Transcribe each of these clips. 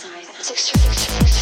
size. Six, six, six, six.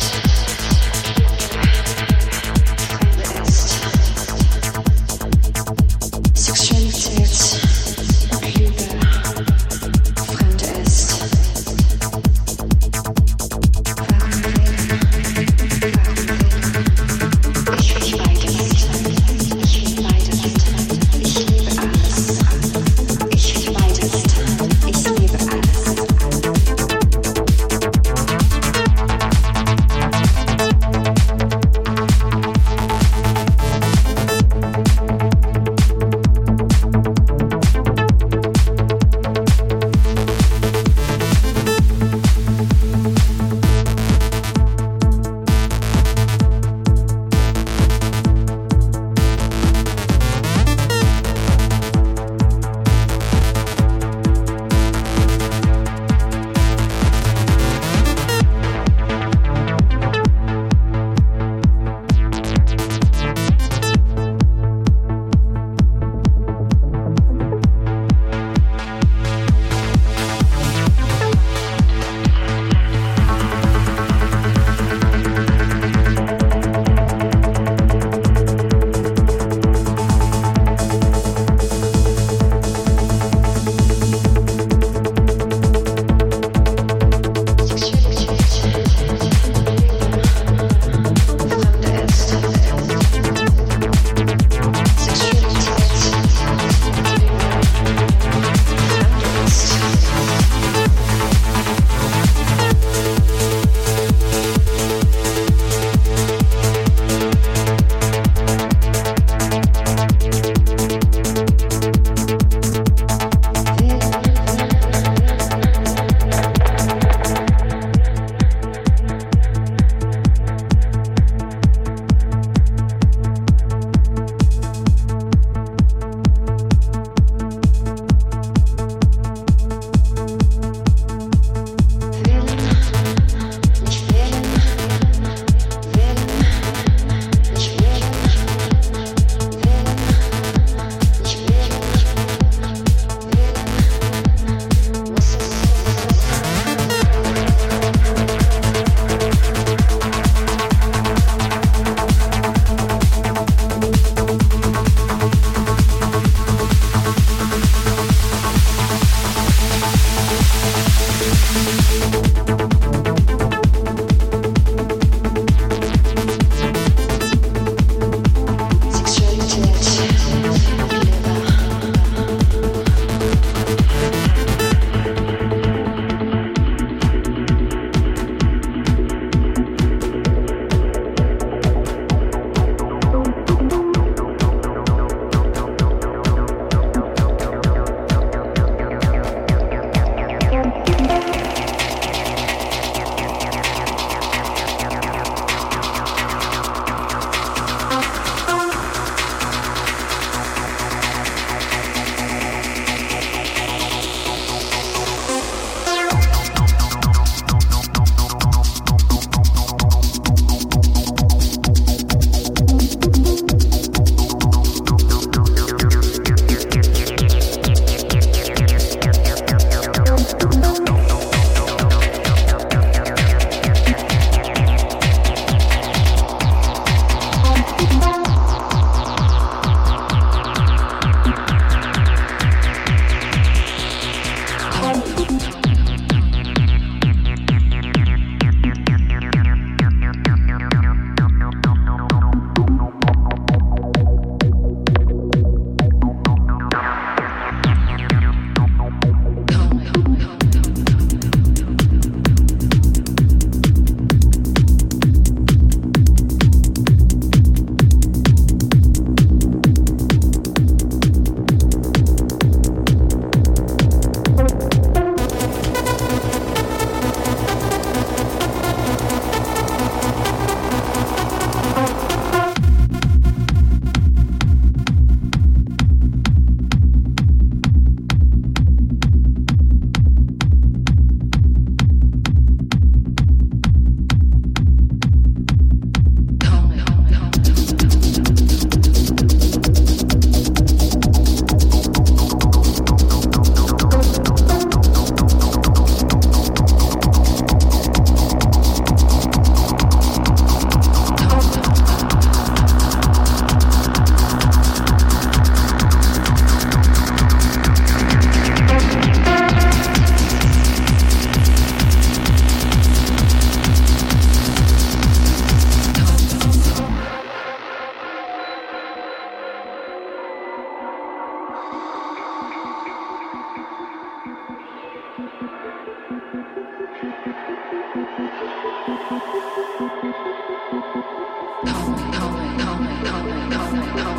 Yeah.